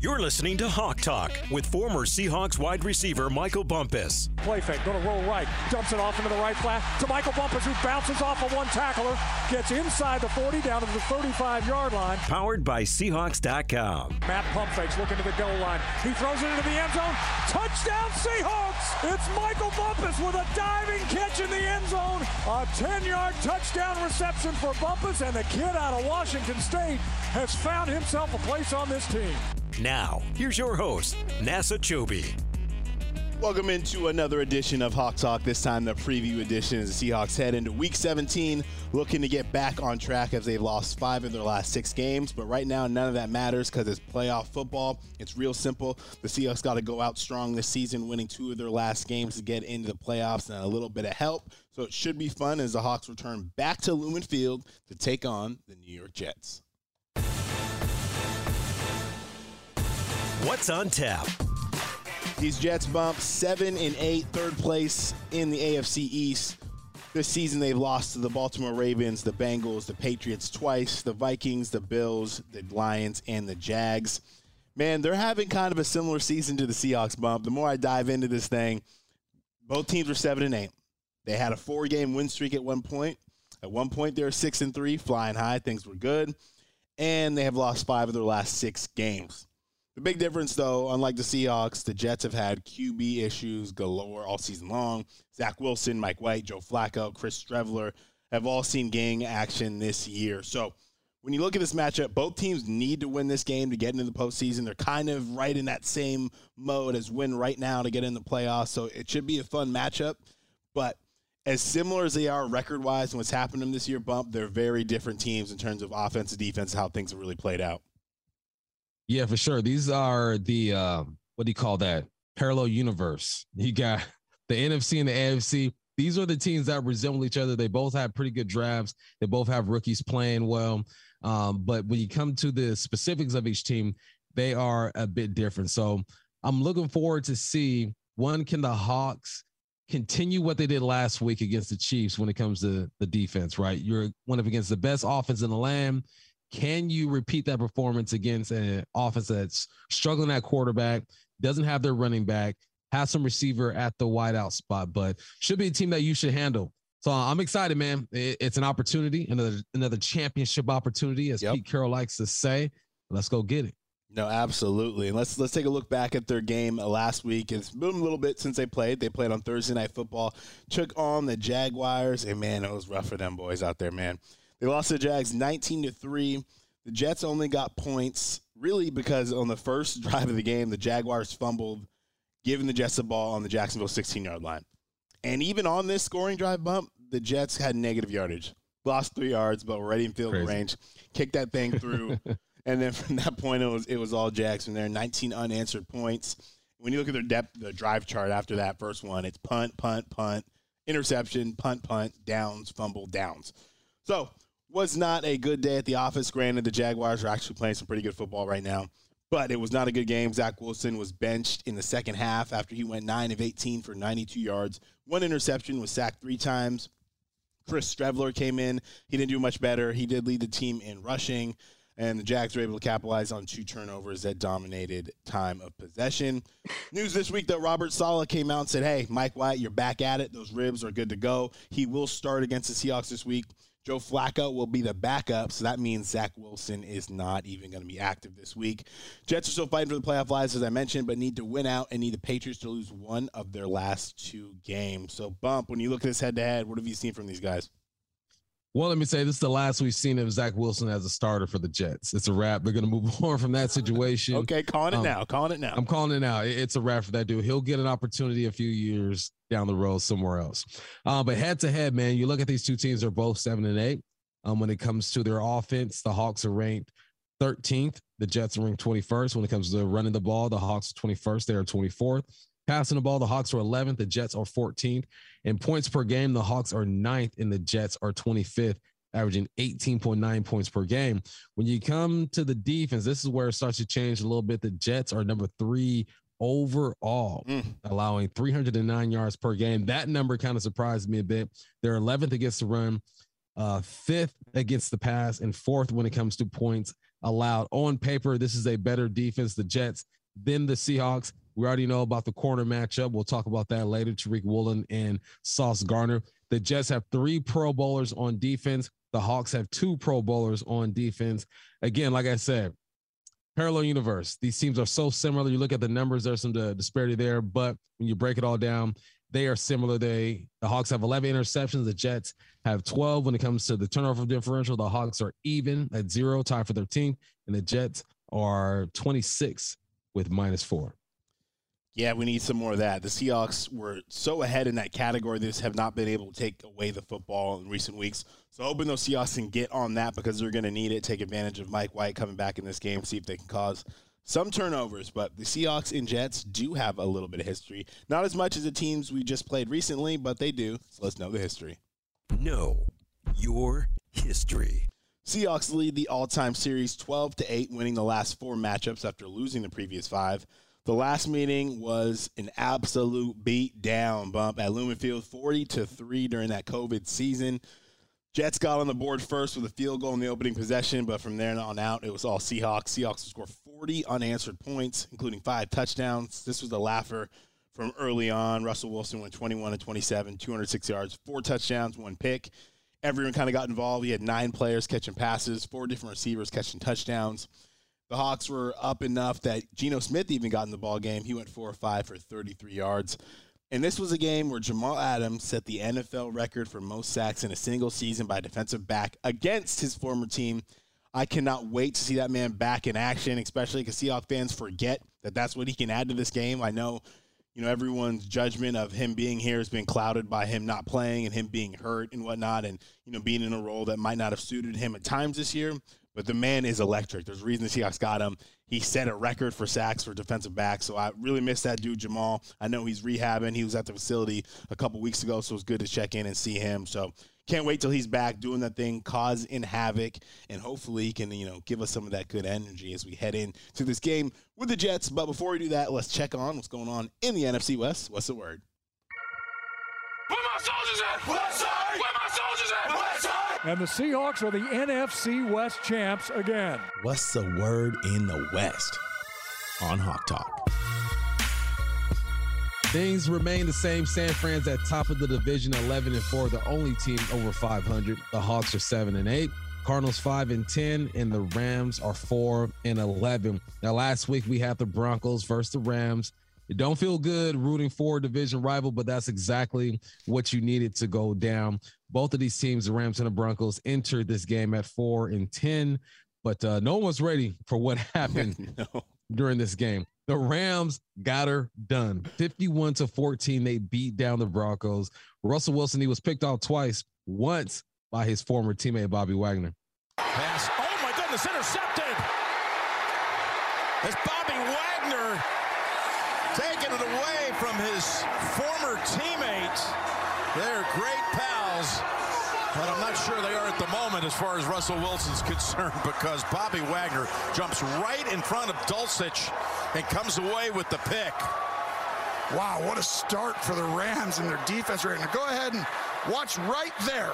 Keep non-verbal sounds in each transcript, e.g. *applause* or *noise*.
You're listening to Hawk Talk with former Seahawks wide receiver Michael Bumpus. Play fake, going to roll right, dumps it off into the right flat to Michael Bumpus, who bounces off of one tackler, gets inside the 40, down to the 35 yard line. Powered by Seahawks.com. Matt pump fakes, looking to the goal line. He throws it into the end zone. Touchdown, Seahawks! It's Michael Bumpus with a diving catch in the end zone. A 10 yard touchdown reception for Bumpus, and the kid out of Washington State has found himself a place on this team. Now, here's your host, NASA Chobe. Welcome into another edition of Hawk Talk. This time, the preview edition as the Seahawks head into Week 17, looking to get back on track as they've lost five of their last six games. But right now, none of that matters because it's playoff football. It's real simple. The Seahawks got to go out strong this season, winning two of their last games to get into the playoffs and a little bit of help. So it should be fun as the Hawks return back to Lumen Field to take on the New York Jets. What's on tap? These Jets bump seven and eight, third place in the AFC East. This season, they've lost to the Baltimore Ravens, the Bengals, the Patriots twice, the Vikings, the Bills, the Lions, and the Jags. Man, they're having kind of a similar season to the Seahawks bump. The more I dive into this thing, both teams were seven and eight. They had a four-game win streak at one point. At one point, they were six and three, flying high. Things were good, and they have lost five of their last six games. The big difference, though, unlike the Seahawks, the Jets have had QB issues galore all season long. Zach Wilson, Mike White, Joe Flacco, Chris Streveler have all seen gang action this year. So when you look at this matchup, both teams need to win this game to get into the postseason. They're kind of right in that same mode as win right now to get in the playoffs. So it should be a fun matchup. But as similar as they are record wise and what's happened to them this year, Bump, they're very different teams in terms of offense and defense, how things have really played out. Yeah, for sure. These are the um, what do you call that? Parallel universe. *laughs* You got the NFC and the AFC. These are the teams that resemble each other. They both have pretty good drafts. They both have rookies playing well. Um, but when you come to the specifics of each team, they are a bit different. So I'm looking forward to see one, can the Hawks continue what they did last week against the Chiefs when it comes to the defense, right? You're one of against the best offense in the land. Can you repeat that performance against an offense that's struggling at quarterback, doesn't have their running back, has some receiver at the wideout spot, but should be a team that you should handle. So uh, I'm excited, man. It's an opportunity, another another championship opportunity, as yep. Pete Carroll likes to say. Let's go get it. No, absolutely. And let's let's take a look back at their game last week. It's been a little bit since they played. They played on Thursday night football, took on the Jaguars, and man, it was rough for them boys out there, man. They lost the Jags 19 to 3. The Jets only got points really because on the first *laughs* drive of the game, the Jaguars fumbled, giving the Jets the ball on the Jacksonville 16 yard line. And even on this scoring drive bump, the Jets had negative yardage. Lost three yards, but were ready in field Crazy. range. Kicked that thing through. *laughs* and then from that point, it was it was all Jags from there. 19 unanswered points. When you look at their depth, the drive chart after that first one, it's punt, punt, punt, interception, punt, punt, downs, fumble, downs. So was not a good day at the office. Granted, the Jaguars are actually playing some pretty good football right now, but it was not a good game. Zach Wilson was benched in the second half after he went 9 of 18 for 92 yards. One interception was sacked three times. Chris Streveler came in. He didn't do much better. He did lead the team in rushing, and the Jags were able to capitalize on two turnovers that dominated time of possession. News this week that Robert Saleh came out and said, Hey, Mike White, you're back at it. Those ribs are good to go. He will start against the Seahawks this week. Joe Flacco will be the backup, so that means Zach Wilson is not even going to be active this week. Jets are still fighting for the playoff lives, as I mentioned, but need to win out and need the Patriots to lose one of their last two games. So, Bump, when you look at this head to head, what have you seen from these guys? Well, let me say this is the last we've seen of Zach Wilson as a starter for the Jets. It's a wrap. They're going to move *laughs* on from that situation. okay, calling it um, now. Calling it now. I'm calling it now. It's a wrap for that dude. He'll get an opportunity a few years down the road somewhere else. Uh, but head to head, man, you look at these two teams, they're both seven and eight. Um, when it comes to their offense, the Hawks are ranked 13th. The Jets are ranked 21st. When it comes to running the ball, the Hawks are 21st. They are 24th. Passing the ball, the Hawks are 11th. The Jets are 14th. In points per game, the Hawks are 9th and the Jets are 25th, averaging 18.9 points per game. When you come to the defense, this is where it starts to change a little bit. The Jets are number three overall, mm. allowing 309 yards per game. That number kind of surprised me a bit. They're 11th against the run, uh, fifth against the pass, and fourth when it comes to points allowed. On paper, this is a better defense, the Jets, than the Seahawks. We already know about the corner matchup. We'll talk about that later. Tariq Woolen and Sauce Gardner. The Jets have three Pro Bowlers on defense. The Hawks have two Pro Bowlers on defense. Again, like I said, parallel universe. These teams are so similar. You look at the numbers, there's some disparity there, but when you break it all down, they are similar. They the Hawks have 11 interceptions. The Jets have 12 when it comes to the turnover differential. The Hawks are even at zero, tied for 13, and the Jets are 26 with minus four. Yeah, we need some more of that. The Seahawks were so ahead in that category, they just have not been able to take away the football in recent weeks. So hoping those Seahawks can get on that because they're going to need it. Take advantage of Mike White coming back in this game, see if they can cause some turnovers. But the Seahawks and Jets do have a little bit of history. Not as much as the teams we just played recently, but they do. So let's know the history. Know your history. Seahawks lead the all-time series 12 to 8, winning the last four matchups after losing the previous five. The last meeting was an absolute beat down bump at Lumen Field, 40 to 3 during that COVID season. Jets got on the board first with a field goal in the opening possession, but from there on out, it was all Seahawks. Seahawks scored 40 unanswered points, including five touchdowns. This was a laugher from early on. Russell Wilson went 21 to 27, 206 yards, four touchdowns, one pick. Everyone kind of got involved. He had nine players catching passes, four different receivers catching touchdowns. The Hawks were up enough that Geno Smith even got in the ball game. He went four or five for 33 yards. And this was a game where Jamal Adams set the NFL record for most sacks in a single season by a defensive back against his former team. I cannot wait to see that man back in action, especially because Seahawks fans forget that that's what he can add to this game. I know, you know, everyone's judgment of him being here has been clouded by him not playing and him being hurt and whatnot, and you know, being in a role that might not have suited him at times this year. But the man is electric. There's reason the Seahawks got him. He set a record for sacks for defensive backs. So I really miss that dude, Jamal. I know he's rehabbing. He was at the facility a couple weeks ago, so it's good to check in and see him. So can't wait till he's back doing that thing, causing havoc, and hopefully he can, you know, give us some of that good energy as we head into this game with the Jets. But before we do that, let's check on what's going on in the NFC West. What's the word? Where my soldiers at? West side! And the Seahawks are the NFC West champs again. What's the word in the West on Hawk Talk? Things remain the same. San Fran's at top of the division, 11 and 4, the only team over 500. The Hawks are 7 and 8. Cardinals 5 and 10, and the Rams are 4 and 11. Now, last week we had the Broncos versus the Rams. It don't feel good rooting for a division rival, but that's exactly what you needed to go down. Both of these teams, the Rams and the Broncos, entered this game at four and ten, but uh, no one was ready for what *laughs* happened *laughs* no. during this game. The Rams got her done, fifty-one to fourteen. They beat down the Broncos. Russell Wilson, he was picked off twice, once by his former teammate Bobby Wagner. Pass. Oh my goodness, intercepted. As Bobby Wagner taking it away from his former teammate. They're great pals. But I'm not sure they are at the moment as far as Russell Wilson's *laughs* concerned because Bobby Wagner jumps right in front of Dulcich and comes away with the pick. Wow, what a start for the Rams and their defense right now. Go ahead and watch right there.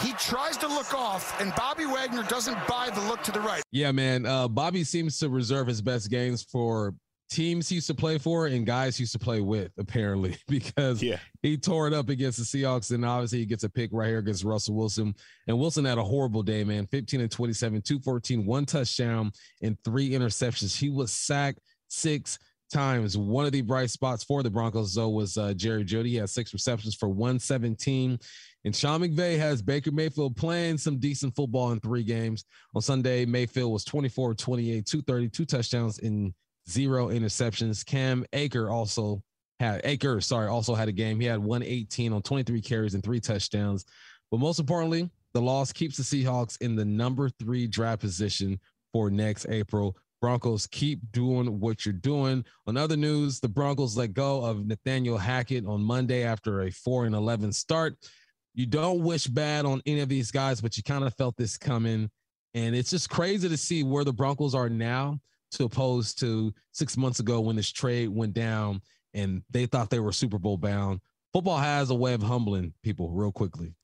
He tries to look off, and Bobby Wagner doesn't buy the look to the right. Yeah, man. Uh, Bobby seems to reserve his best games for teams he used to play for and guys he used to play with, apparently, *laughs* because yeah. he tore it up against the Seahawks. And obviously, he gets a pick right here against Russell Wilson. And Wilson had a horrible day, man 15 and 27, 214, one touchdown, and three interceptions. He was sacked six times. One of the bright spots for the Broncos, though, was uh, Jerry Jeudy. He had six receptions for 117. And Sean McVay has Baker Mayfield playing some decent football in three games. On Sunday, Mayfield was 24 28, 230, two touchdowns in zero interceptions. Cam Aker also had Aker, sorry, also had a game. He had 118 on 23 carries and three touchdowns. But most importantly, the loss keeps the Seahawks in the number three draft position for next April. Broncos keep doing what you're doing. On other news, the Broncos let go of Nathaniel Hackett on Monday after a 4 and 11 start. You don't wish bad on any of these guys, but you kind of felt this coming. And it's just crazy to see where the Broncos are now to opposed to six months ago when this trade went down and they thought they were Super Bowl bound. Football has a way of humbling people real quickly.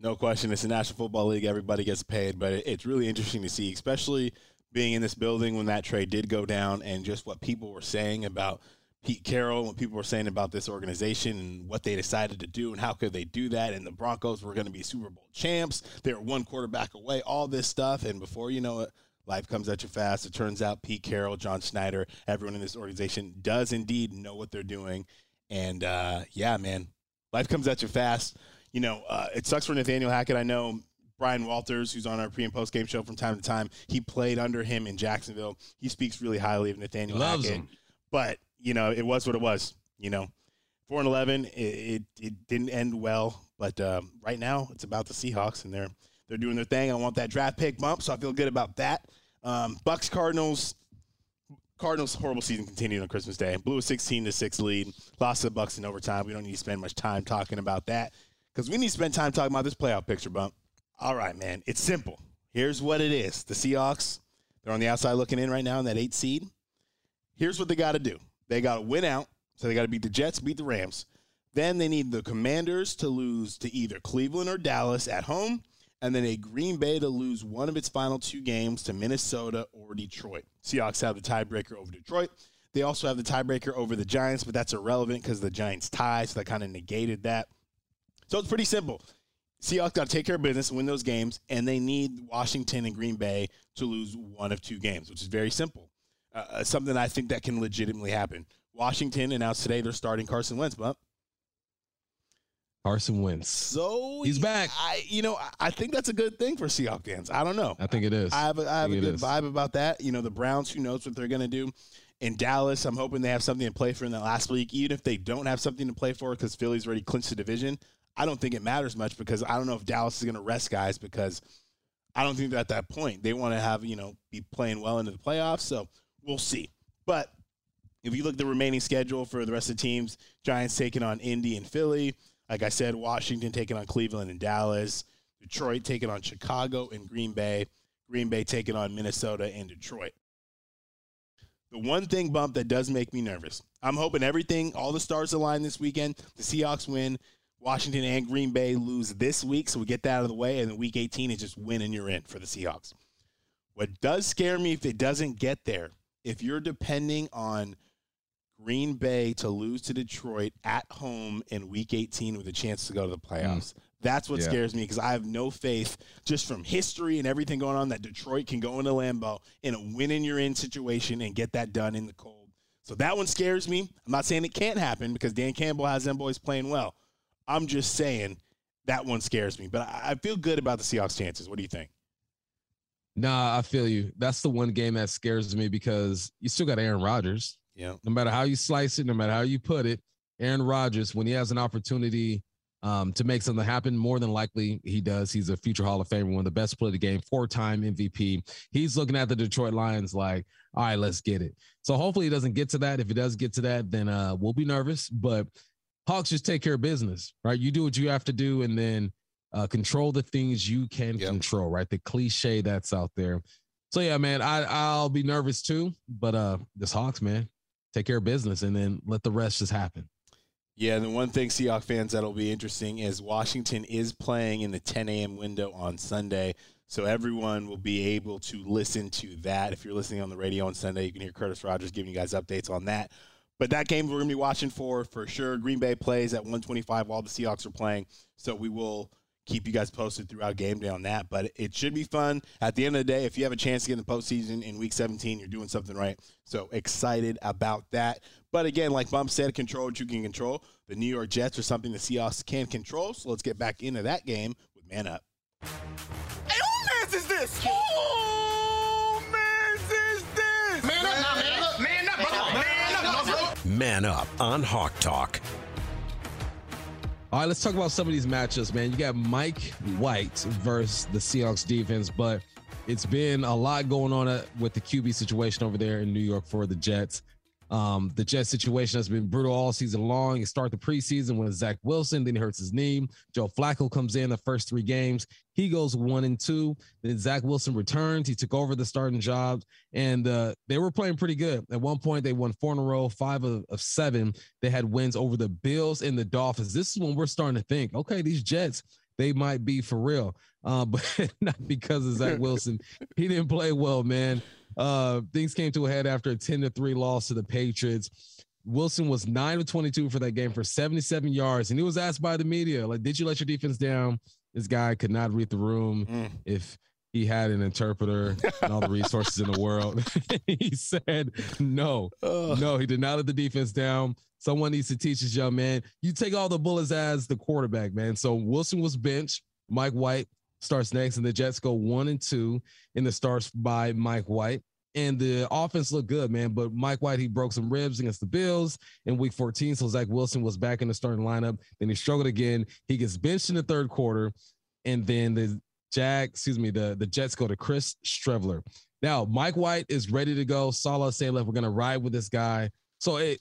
No question. It's a National Football League. Everybody gets paid, but it's really interesting to see, especially being in this building when that trade did go down and just what people were saying about Pete Carroll, what people were saying about this organization and what they decided to do and how could they do that. And the Broncos were going to be Super Bowl champs. They were one quarterback away, all this stuff. And before you know it, life comes at you fast. It turns out Pete Carroll, John Schneider, everyone in this organization does indeed know what they're doing. And uh, yeah, man, life comes at you fast you know, uh, it sucks for Nathaniel Hackett. I know Brian Walters, who's on our pre and post game show from time to time, he played under him in Jacksonville. He speaks really highly of Nathaniel Loves Hackett. him. But, you know, it was what it was. You know, 4 and 11, it, it, it didn't end well. But um, right now, it's about the Seahawks, and they're they're doing their thing. I want that draft pick bump, so I feel good about that. Um, Bucks Cardinals. Cardinals horrible season continued on Christmas Day. Blew a 16 to 6 lead. Lost to the Bucks in overtime. We don't need to spend much time talking about that because we need to spend time talking about this playoff picture bump. All right, man. It's simple. Here's what it is. The Seahawks, they're on the outside looking in right now in that eight seed. Here's what they got to do. They got to win out. So they got to beat the Jets, beat the Rams. Then they need the Commanders to lose to either Cleveland or Dallas at home, and then a Green Bay to lose one of its final two games to Minnesota or Detroit. Seahawks have the tiebreaker over Detroit. They also have the tiebreaker over the Giants, but that's irrelevant because the Giants tie, so that kind of negated that. So it's pretty simple. Seahawks got to take care of business, win those games, and they need Washington and Green Bay to lose one of two games, which is very simple. Uh, something I think that can legitimately happen. Washington announced today they're starting Carson Wentz, but Carson Wentz. so He's back. I, you know, I think that's a good thing for Seahawks fans. I don't know. I think it is. I have a, I have a good vibe about that. You know, the Browns, who knows what they're going to do. In Dallas, I'm hoping they have something to play for in the last week. Even if they don't have something to play for because Philly's already clinched the division, I don't think it matters much because I don't know if Dallas is going to rest guys because I don't think they're at that point. They want to have, you know, be playing well into the playoffs. So we'll see. But if you look at the remaining schedule for the rest of the teams, Giants taking on Indy and Philly. Like I said, Washington taking on Cleveland and Dallas. Detroit taking on Chicago and Green Bay. Green Bay taking on Minnesota and Detroit. The one thing bump that does make me nervous. I'm hoping everything, all the stars align this weekend. The Seahawks win. Washington and Green Bay lose this week, so we get that out of the way. And then week 18 is just win and you're in for the Seahawks. What does scare me if it doesn't get there, if you're depending on Green Bay to lose to Detroit at home in week 18 with a chance to go to the hmm. playoffs. That's what Yeah. scares me because I have no faith just from history and everything going on that Detroit can go into Lambeau in a win and you're in situation and get that done in the cold. So that one scares me. I'm not saying it can't happen because Dan Campbell has them boys playing well. I'm just saying that one scares me. But I, I feel good about the Seahawks' chances. What do you think? Nah, I feel you. That's the one game that scares me because you still got Aaron Rodgers. Yeah. No matter how you slice it, no matter how you put it, Aaron Rodgers, when he has an opportunity um, to make something happen, more than likely he does. He's a future Hall of Famer, one of the best play of the game, four-time MVP. He's looking at the Detroit Lions like, all right, let's get it. So hopefully he doesn't get to that. If he does get to that, then uh, we'll be nervous. But Hawks just take care of business, right? You do what you have to do, and then uh, control the things you can Yep. control, right? The cliche that's out there. So yeah, man, I I'll be nervous too, but uh, this Hawks, man, take care of business, and then let the rest just happen. Yeah, and the one thing Seahawks fans that'll be interesting is Washington is playing in the 10 a.m. window on Sunday, so everyone will be able to listen to that. If you're listening on the radio on Sunday, you can hear Curtis Rogers giving you guys updates on that. But that game we're gonna be watching for for sure. Green Bay plays at 125 while the Seahawks are playing, so we will keep you guys posted throughout game day on that. But it should be fun. At the end of the day, if you have a chance to get in the postseason in Week 17, you're doing something right. So excited about that. But again, like Bump said, control what you can control. The New York Jets are something the Seahawks can control. So let's get back into that game with Man Up. Hey, who mans is this? Who mans is this? Man up, now, man up, man up, brother, man up, brother. Man up on Hawk Talk. All right, let's talk about some of these matchups, man. You got Mike White versus the Seahawks defense, but it's been a lot going on uh, with the QB situation over there in New York for the Jets. Um, the Jets situation has been brutal all season long. You start the preseason with Zach Wilson, then he hurts his knee. Joe Flacco comes in the first three games. He goes one and two. Then Zach Wilson returns. He took over the starting job, and uh, they were playing pretty good. At one point, they won four in a row, five of, of seven. They had wins over the Bills and the Dolphins. This is when we're starting to think, okay, these Jets, they might be for real. Uh, *laughs* but not because of Zach *laughs* Wilson. he didn't play well, man. Uh, things came to a head after a 10 to 3 loss to the Patriots. Wilson was 9 of 22 for that game for 77 yards. And he was asked by the media, like, did you let your defense down? This guy could not read the room. Mm. If he had an interpreter and all the resources in the world. *laughs* he said, no, no, he did not let the defense down. Someone needs to teach this young man. You take all the bullets as the quarterback, man. So Wilson was benched. Mike White starts next, and the Jets go one and two in the starts by Mike White. And the offense looked good, man. But Mike White, he broke some ribs against the Bills in week 14. So Zach Wilson was back in the starting lineup. Then he struggled again. He gets benched in the third quarter. And then the Jag, excuse me, the, the Jets go to Chris Streveler. Now, Mike White is ready to go. Saleh saying, look, we're to ride with this guy. So it,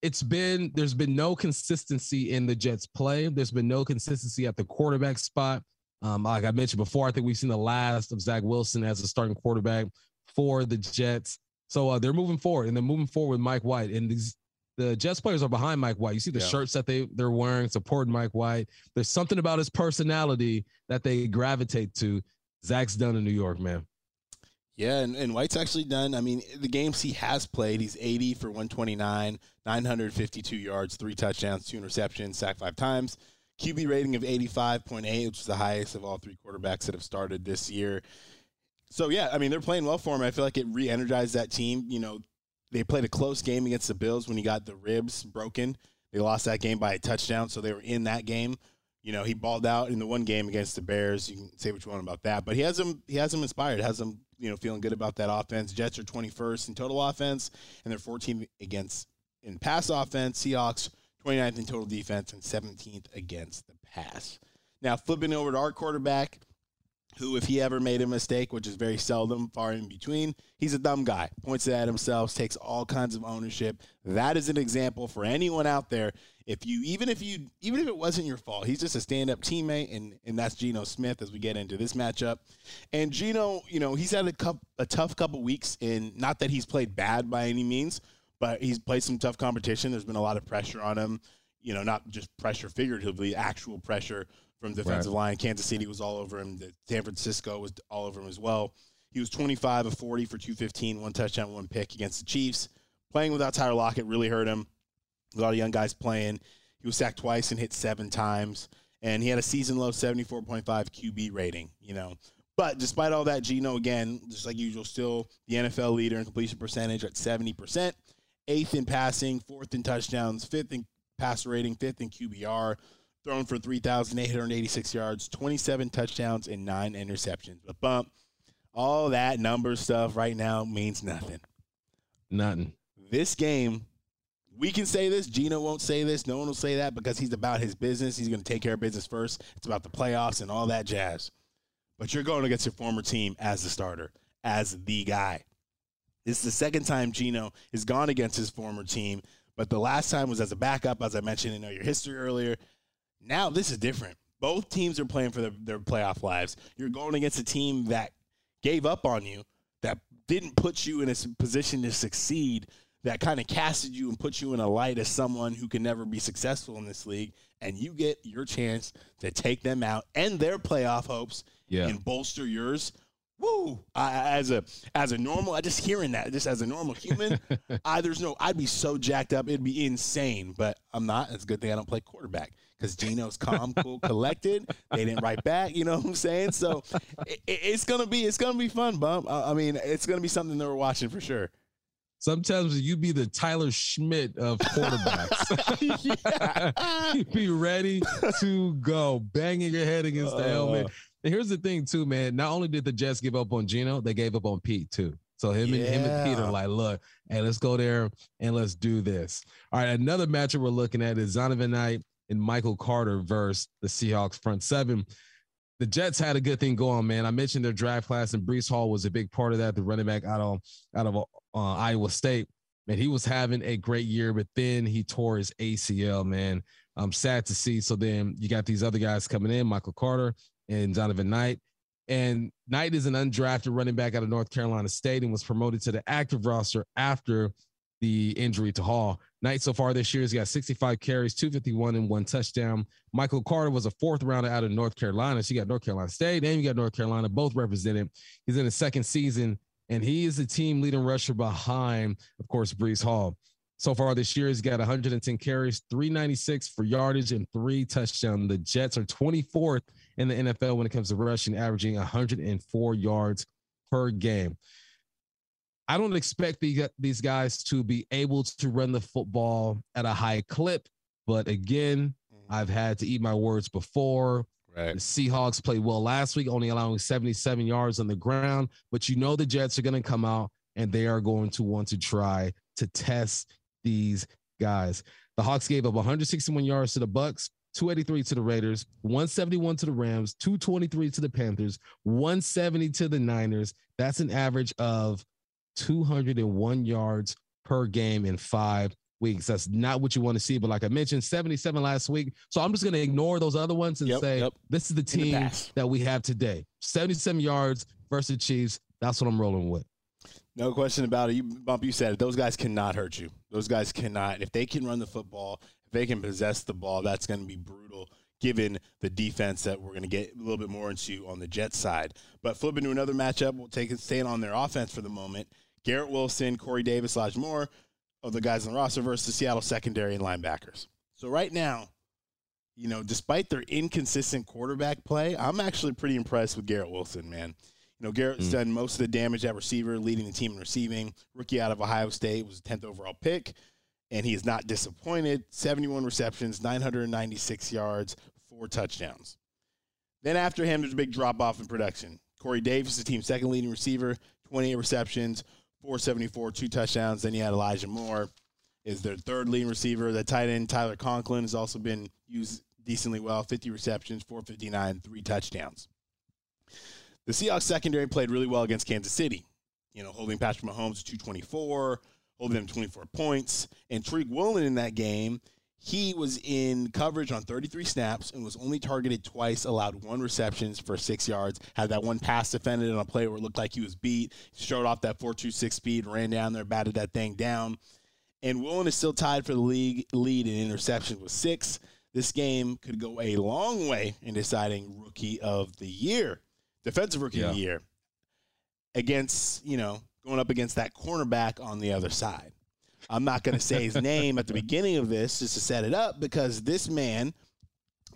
it's been, there's been no consistency in the Jets play. There's been no consistency at the quarterback spot. Um, like I mentioned before, I think we've seen the last of Zach Wilson as a starting quarterback for the Jets. So uh, they're moving forward and they're moving forward with Mike White. And these the Jets players are behind Mike White. You see the yeah. shirts that they they're wearing supporting Mike White. There's something about his personality that they gravitate to. Zach's done in New York, man. Yeah, and, and White's actually done. I mean, the games he has played, he's 80 for 129, 952 yards, three touchdowns, two interceptions, sacked five times. QB rating of 85.8, which is the highest of all three quarterbacks that have started this year. So yeah, I mean they're playing well for him. I feel like it re-energized that team. You know, they played a close game against the Bills when he got the ribs broken. They lost that game by a touchdown, so they were in that game. You know, he balled out in the one game against the Bears. You can say what you want about that, but he has them. He has them inspired. Has them, you know, feeling good about that offense. Jets are 21st in total offense, and they're 14th against in pass offense. Seahawks 29th in total defense and 17th against the pass. Now flipping over to our quarterback, who, if he ever made a mistake, which is very seldom, far in between, he's a dumb guy. Points it at himself, takes all kinds of ownership. That is an example for anyone out there. If you, even if you, even if it wasn't your fault, he's just a stand-up teammate, and and that's Geno Smith as we get into this matchup. And Geno, you know, he's had a, cup, a tough couple weeks, and not that he's played bad by any means, but he's played some tough competition. There's been a lot of pressure on him. You know, not just pressure figuratively, actual pressure from defensive right. line. Kansas City was all over him. San Francisco was all over him as well. He was 25 of 40 for 215, one touchdown, one pick against the Chiefs. Playing without Tyler Lockett really hurt him. A lot of young guys playing. He was sacked twice and hit seven times. And he had a season low 74.5 QB rating, you know. But despite all that, Geno, again, just like usual, still the NFL leader in completion percentage at 70%, eighth in passing, fourth in touchdowns, fifth in pass rating, fifth in QBR thrown for 3,886 yards, 27 touchdowns, and nine interceptions. But bump, all that number stuff right now means nothing. Nothing. This game, we can say this. Geno won't say this. No one will say that because he's about his business. He's going to take care of business first. It's about the playoffs and all that jazz. But you're going against your former team as the starter, as the guy. This is the second time Geno has gone against his former team, but the last time was as a backup, as I mentioned in your history earlier. Now this is different. Both teams are playing for their, their playoff lives. You're going against a team that gave up on you, that didn't put you in a position to succeed, that kind of casted you and put you in a light as someone who can never be successful in this league. And you get your chance to take them out and their playoff hopes yeah. and bolster yours. Woo! I, as a as a normal, I just hearing that, just as a normal human, *laughs* I there's no, I'd be so jacked up, it'd be insane. But I'm not. It's a good thing I don't play quarterback because Geno's calm, cool, *laughs* collected. They didn't write back. You know what I'm saying? So it, it's gonna be it's gonna be fun, bump. I mean, it's gonna be something that we're watching for sure. Sometimes you be the Tyler Schmidt of quarterbacks. *laughs* you be ready to go, banging your head against the uh, helmet. And here's the thing, too, man. Not only did the Jets give up on Geno, they gave up on Pete too. So him yeah. and him and Pete are like, look, hey, let's go there and let's do this. All right, another matchup we're looking at is Zonovan Knight and Michael Carter versus the Seahawks front seven. The Jets had a good thing going, man. I mentioned their draft class, and Breece Hall was a big part of that. The running back out of out of uh, Iowa State, man, he was having a great year, but then he tore his ACL. Man, I'm sad to see. So then you got these other guys coming in, Michael Carter and Zonovan Knight. And Knight is an undrafted running back out of North Carolina State and was promoted to the active roster after the injury to Hall. Knight so far this year has got 65 carries, 251 and one touchdown. Michael Carter was a fourth rounder out of North Carolina. You got North Carolina State and you got North Carolina, both represented. He's in his second season, and he is the team leading rusher behind, of course, Breece Hall. So far this year, he's got 110 carries, 396 for yardage, and three touchdowns. The Jets are 24th in the NFL when it comes to rushing, averaging 104 yards per game. I don't expect the, these guys to be able to run the football at a high clip. But again, mm-hmm. I've had to eat my words before. Right. The Seahawks played well last week, only allowing 77 yards on the ground. But you know the Jets are going to come out and they are going to want to try to test these guys. The Hawks gave up 161 yards to the Bucks, 283 to the Raiders, 171 to the Rams, 223 to the Panthers, 170 to the Niners. That's an average of 201 yards per game in five weeks. That's not what you want to see. But like I mentioned, 77 last week. So I'm just going to ignore those other ones and yep, say, yep. this is the team the that we have today 77 yards versus Chiefs. That's what I'm rolling with. No question about it. You bump, you said it. Those guys cannot hurt you. Those guys cannot. If they can run the football, if they can possess the ball, that's going to be brutal given the defense that we're going to get a little bit more into on the Jets side. But flipping to another matchup, we'll take it staying on their offense for the moment. Garrett Wilson, Corey Davis, Elijah Moore of the guys on the roster versus the Seattle secondary and linebackers. So right now, you know, despite their inconsistent quarterback play, I'm actually pretty impressed with Garrett Wilson, man. You know, Garrett's mm. done most of the damage at receiver, leading the team in receiving. Rookie out of Ohio State was a 10th overall pick, and he is not disappointed. 71 receptions, 996 yards, four touchdowns. Then after him, there's a big drop off in production. Corey Davis, is the team's second leading receiver, 28 receptions, 474, two touchdowns. Then you had Elijah Moore is their third leading receiver. The tight end Tyler Conklin has also been used decently well, 50 receptions, 459, three touchdowns. The Seahawks secondary played really well against Kansas City. You know, holding Patrick Mahomes to 224, holding them 24 points. And Tariq Woolen in that game he was in coverage on 33 snaps and was only targeted twice, allowed one receptions for six yards, had that one pass defended on a play where it looked like he was beat, showed off that 4.26 speed, ran down there, batted that thing down. And Woolen is still tied for the league lead in interceptions with six. This game could go a long way in deciding rookie of the year, defensive rookie yeah. of the year, against, you know, going up against that cornerback on the other side. I'm not going to say his *laughs* name at the beginning of this just to set it up because this man,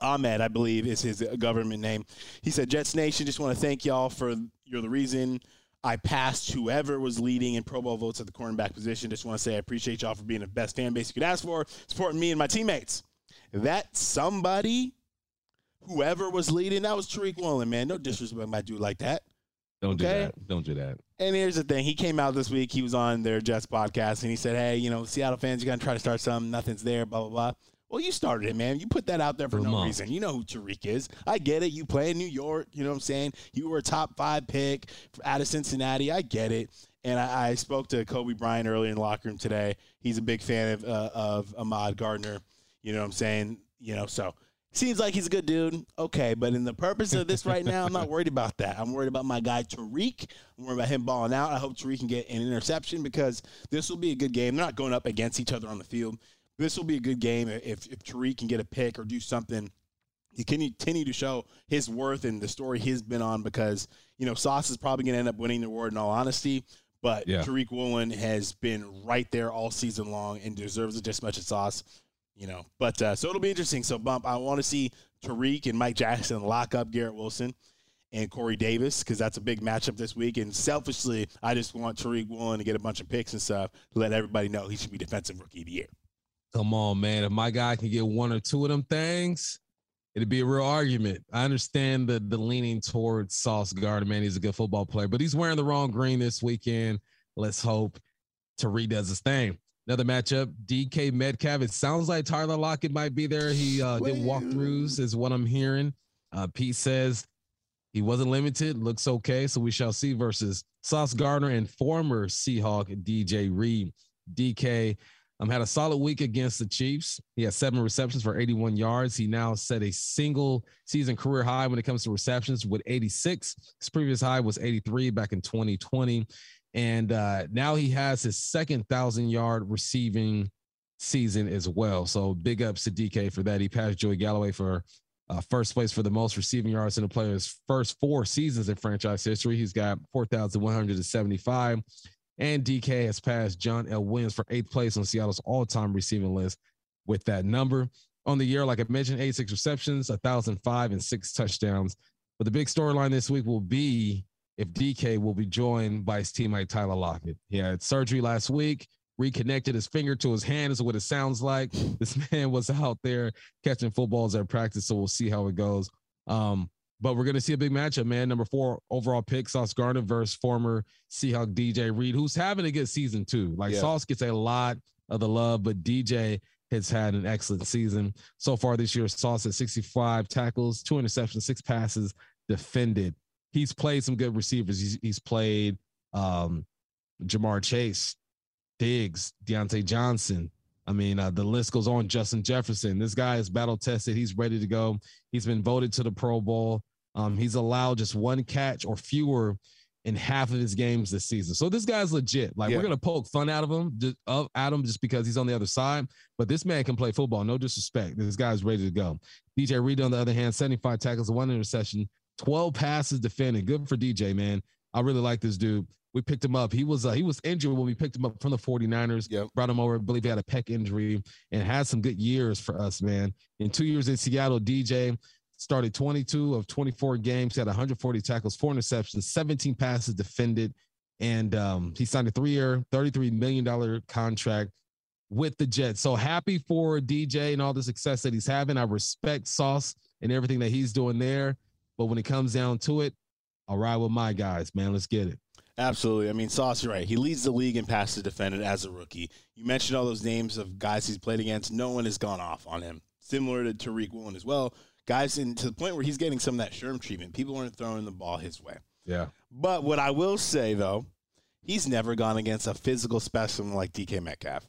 Ahmad, I believe is his government name. He said, Jets Nation, just want to thank y'all for you're the reason I passed whoever was leading in Pro Bowl votes at the cornerback position. Just want to say I appreciate y'all for being the best fan base you could ask for, supporting me and my teammates. That somebody, whoever was leading, that was Tariq Woolen, man. No disrespect my dude like that. Don't okay? do that. Don't do that. And here's the thing. He came out this week. He was on their Jets podcast, and he said, "Hey, you know, Seattle fans, you got to try to start something. Nothing's there. Blah blah blah." Well, you started it, man. You put that out there for, no reason. You know who Tariq is. I get it. You play in New York. You know what I'm saying? You were a top five pick out of Cincinnati. I get it. And I, I spoke to Coby Bryant earlier in the locker room today. He's a big fan of uh, of Ahmad Gardner. You know what I'm saying? You know, so Seems like he's a good dude. Okay, but in the purpose of this right now, I'm not worried about that. I'm worried about my guy Tariq. I'm worried about him balling out. I hope Tariq can get an interception because this will be a good game. They're not going up against each other on the field. This will be a good game if, if Tariq can get a pick or do something. He can continue to show his worth and the story he's been on because, you know, Sauce is probably going to end up winning the award in all honesty. But yeah. Tariq Woolen has been right there all season long and deserves it just as much as Sauce you know. But uh, so it'll be interesting. So bump, I want to see Tariq and Mike Jackson lock up Garrett Wilson and Corey Davis because that's a big matchup this week. And selfishly, I just want Tariq Woolen to get a bunch of picks and stuff to let everybody know he should be defensive rookie of the year. Come on, man! If my guy can get one or two of them things, it'd be a real argument. I understand the the leaning towards Sauce Gardner. Man, he's a good football player, but he's wearing the wrong green this weekend. Let's hope Tariq does his thing. Another matchup, DK Metcalf. It sounds like Tyler Lockett might be there. He uh, did walkthroughs, is what I'm hearing. Uh, Pete says he wasn't limited. Looks okay. So we shall see versus Sauce Gardner and former Seahawk DJ Reed. DK um, had a solid week against the Chiefs. He had seven receptions for 81 yards. He now set a single season career high when it comes to receptions with 86. His previous high was 83 back in 2020 And uh, now he has his second thousand yard receiving season as well. So big ups to DK for that. He passed Joey Galloway for uh, first place for the most receiving yards in a player's first four seasons in franchise history. He's got 4,175. And DK has passed John L. Williams for eighth place on Seattle's all time receiving list with that number. On the year, like I mentioned, 86 receptions, 1,005, and six touchdowns. But the big storyline this week will be if DK will be joined by his teammate Tyler Lockett. He had surgery last week, reconnected his finger to his hand, is what it sounds like. *laughs* This man was out there catching footballs at practice, so we'll see how it goes. Um, but we're going to see a big matchup, man. Number four overall pick, Sauce Gardner versus former Seahawk DJ Reed, who's having a good season too. Like yeah. Sauce gets a lot of the love, but DJ has had an excellent season so far this year. Sauce at 65 tackles, two interceptions, six passes defended. He's played some good receivers. He's, he's played um, Ja'Marr Chase, Diggs, Diontae Johnson. I mean, uh, the list goes on. Justin Jefferson. This guy is battle tested. He's ready to go. He's been voted to the Pro Bowl. Um, he's allowed just one catch or fewer in half of his games this season. So this guy's legit. Like yeah. we're gonna poke fun out of him, just of at him just because he's on the other side. But this man can play football. No disrespect. This guy's ready to go. DJ Reed, on the other hand, 75 tackles, one interception, 12 passes defended. Good for DJ, man. I really like this dude. We picked him up. He was uh, he was injured when we picked him up from the 49ers. Yep. Brought him over. I believe he had a pec injury and had some good years for us, man. In two years in Seattle, DJ started 22 of 24 games, He had 140 tackles, four interceptions, 17 passes defended, and um, he signed a three-year, 33 million dollar contract with the Jets. So happy for DJ and all the success that he's having. I respect Sauce and everything that he's doing there, but when it comes down to it, I'll ride with my guys, man. Let's get it. Absolutely. I mean, Sauce, you're right. He leads the league in passes defended as a rookie. You mentioned all those names of guys he's played against. No one has gone off on him. Similar to Tariq Woolen as well guys, in to the point where he's getting some of that Sherm treatment. People aren't throwing the ball his way. Yeah. But what I will say though, he's never gone against a physical specimen like DK Metcalf.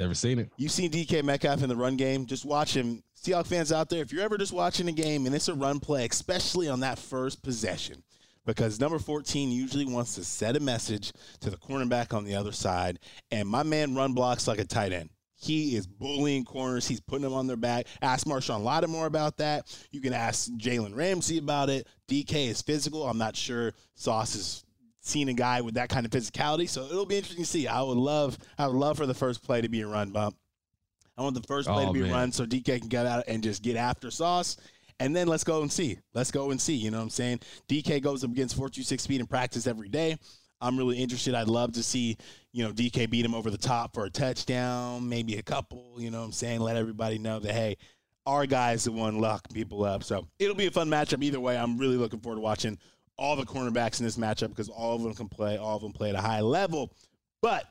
Never seen it. You've seen DK Metcalf in the run game. Just watch him. Seahawks fans out there, if you're ever just watching a game and it's a run play, especially on that first possession, because number 14 usually wants to set a message to the cornerback on the other side, and my man run blocks like a tight end. He is bullying corners. He's putting them on their back. Ask Marshon Lattimore about that. You can ask Jalen Ramsey about it. DK is physical. I'm not sure Sauce has seen a guy with that kind of physicality, so it'll be interesting to see. I would love, I would love for the first play to be a run bump. I want the first play oh, to be man. run so DK can get out and just get after Sauce. And then let's go and see. Let's go and see. You know what I'm saying? DK goes up against 426 speed in practice every day. I'm really interested. I'd love to see, you know, DK beat him over the top for a touchdown, maybe a couple, you know what I'm saying? Let everybody know that, hey, our guy's the one locking people up. So it'll be a fun matchup either way. I'm really looking forward to watching all the cornerbacks in this matchup because all of them can play, all of them play at a high level. But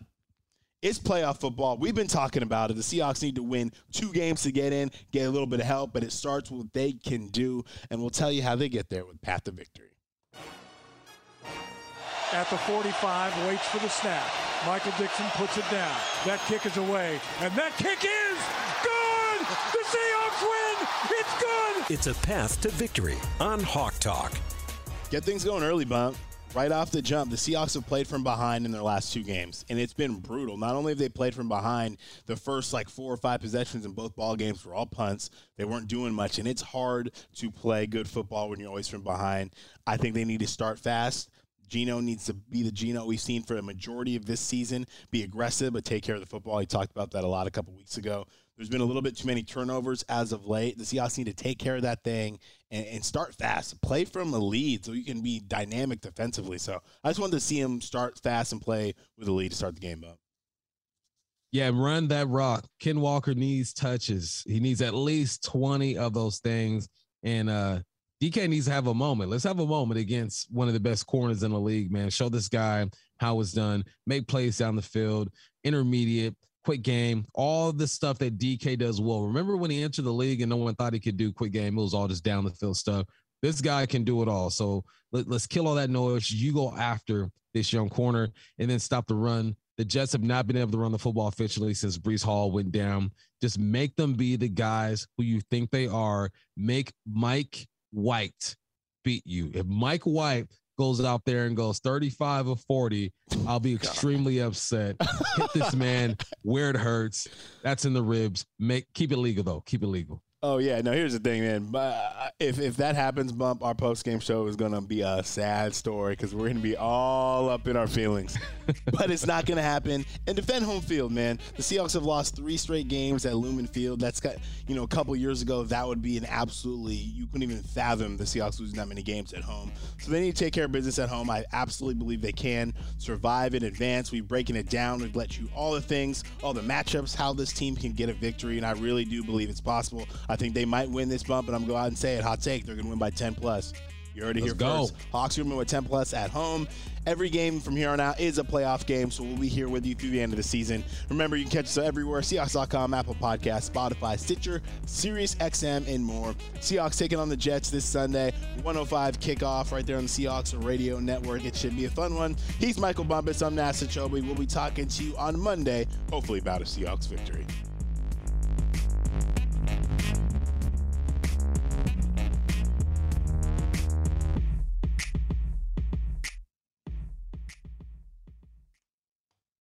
it's playoff football. We've been talking about it. The Seahawks need to win two games to get in, get a little bit of help, but it starts with what they can do, and we'll tell you how they get there with Path to Victory at the 45, waits for the snap. Michael Dickson puts it down. That kick is away, and that kick is good! The Seahawks win! It's good! It's a path to victory on Hawk Talk. Get things going early, Bump. Right off the jump, the Seahawks have played from behind in their last two games, and it's been brutal. Not only have they played from behind, the first like four or five possessions in both ball games were all punts. They weren't doing much, and it's hard to play good football when you're always from behind. I think they need to start fast. Geno needs to be the Geno we've seen for a majority of this season, be aggressive, but take care of the football. He talked about that a lot a couple weeks ago. There's been a little bit too many turnovers as of late. The Seahawks need to take care of that thing and, and start fast. Play from a lead so you can be dynamic defensively. So I just wanted to see him start fast and play with a lead to start the game up. Yeah, run that rock. Ken Walker needs touches. He needs at least 20 of those things. And uh DK needs to have a moment. Let's have a moment against one of the best corners in the league, man. Show this guy how it's done. Make plays down the field, intermediate, quick game, all the stuff that DK does well. Remember when he entered the league and no one thought he could do quick game? It was all just down the field stuff. This guy can do it all. So let, us kill all that noise. You go after this young corner and then stop the run. The Jets have not been able to run the football efficiently since Breece Hall went down. Just make them be the guys who you think they are. Make Mike White beat you. If Mike White goes out there and goes 35 of 40, I'll be *laughs* extremely upset. Hit this man where it hurts. That's in the ribs. Make keep it legal though. Keep it legal. Oh yeah, no. Here's the thing, man. Uh, if if that happens, bump our post game show is gonna be a sad story because we're gonna be all up in our feelings. *laughs* but it's not gonna happen. And defend home field, man. The Seahawks have lost three straight games at Lumen Field. That's got you know a couple years ago that would be an absolutely you couldn't even fathom the Seahawks losing that many games at home. So they need to take care of business at home. I absolutely believe they can survive in advance. We've breaking it down. We've let you all the things, all the matchups, how this team can get a victory, and I really do believe it's possible. I think they might win this bump, and I'm going to go out and say it. Hot take, they're going to win by 10 plus. You already Let's here go. first. Hawks are going to win with 10 plus at home. Every game from here on out is a playoff game, so we'll be here with you through the end of the season. Remember, you can catch us everywhere Seahawks.com, Apple Podcasts, Spotify, Stitcher, Sirius XM, and more. Seahawks taking on the Jets this Sunday. 105 kickoff right there on the Seahawks Radio Network. It should be a fun one. He's Michael Bumpus. I'm Nasa Chobe. We'll be talking to you on Monday, hopefully about a Seahawks victory. Thank you.